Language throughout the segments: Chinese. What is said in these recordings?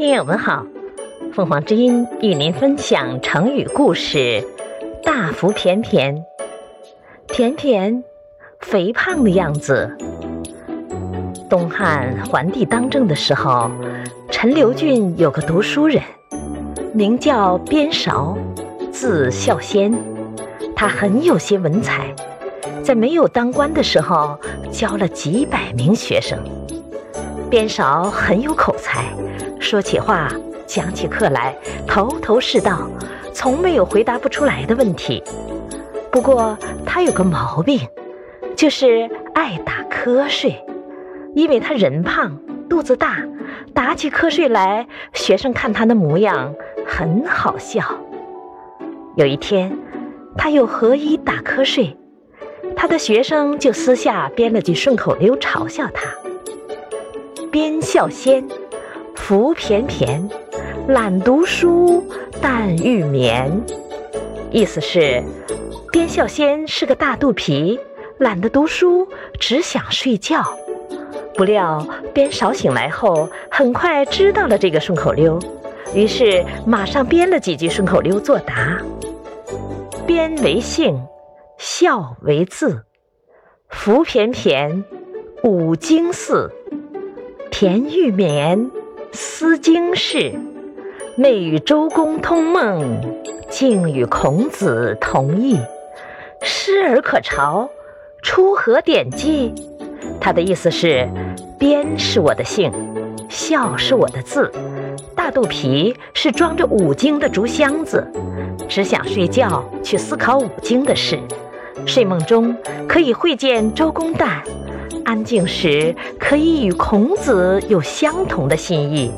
听友们好，凤凰之音与您分享成语故事“大福便便”。甜甜，肥胖的样子。东汉桓帝当政的时候，陈留郡有个读书人，名叫边韶，字孝先。他很有些文采，在没有当官的时候，教了几百名学生。边韶很有口才。说起话，讲起课来，头头是道，从没有回答不出来的问题。不过他有个毛病，就是爱打瞌睡。因为他人胖，肚子大，打起瞌睡来，学生看他的模样很好笑。有一天，他又何一打瞌睡？他的学生就私下编了句顺口溜嘲笑他：“边笑仙。”福便便，懒读书，但欲眠。意思是，边笑仙是个大肚皮，懒得读书，只想睡觉。不料边少醒来后，很快知道了这个顺口溜，于是马上编了几句顺口溜作答：边为姓，笑为字，福便便，五经四，田欲眠。思经事，内与周公通梦，竟与孔子同义。师而可朝，出何典籍？他的意思是：边是我的姓，孝是我的字，大肚皮是装着五经的竹箱子，只想睡觉去思考五经的事。睡梦中可以会见周公旦。安静时可以与孔子有相同的心意，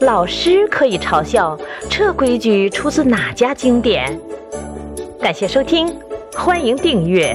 老师可以嘲笑这规矩出自哪家经典？感谢收听，欢迎订阅。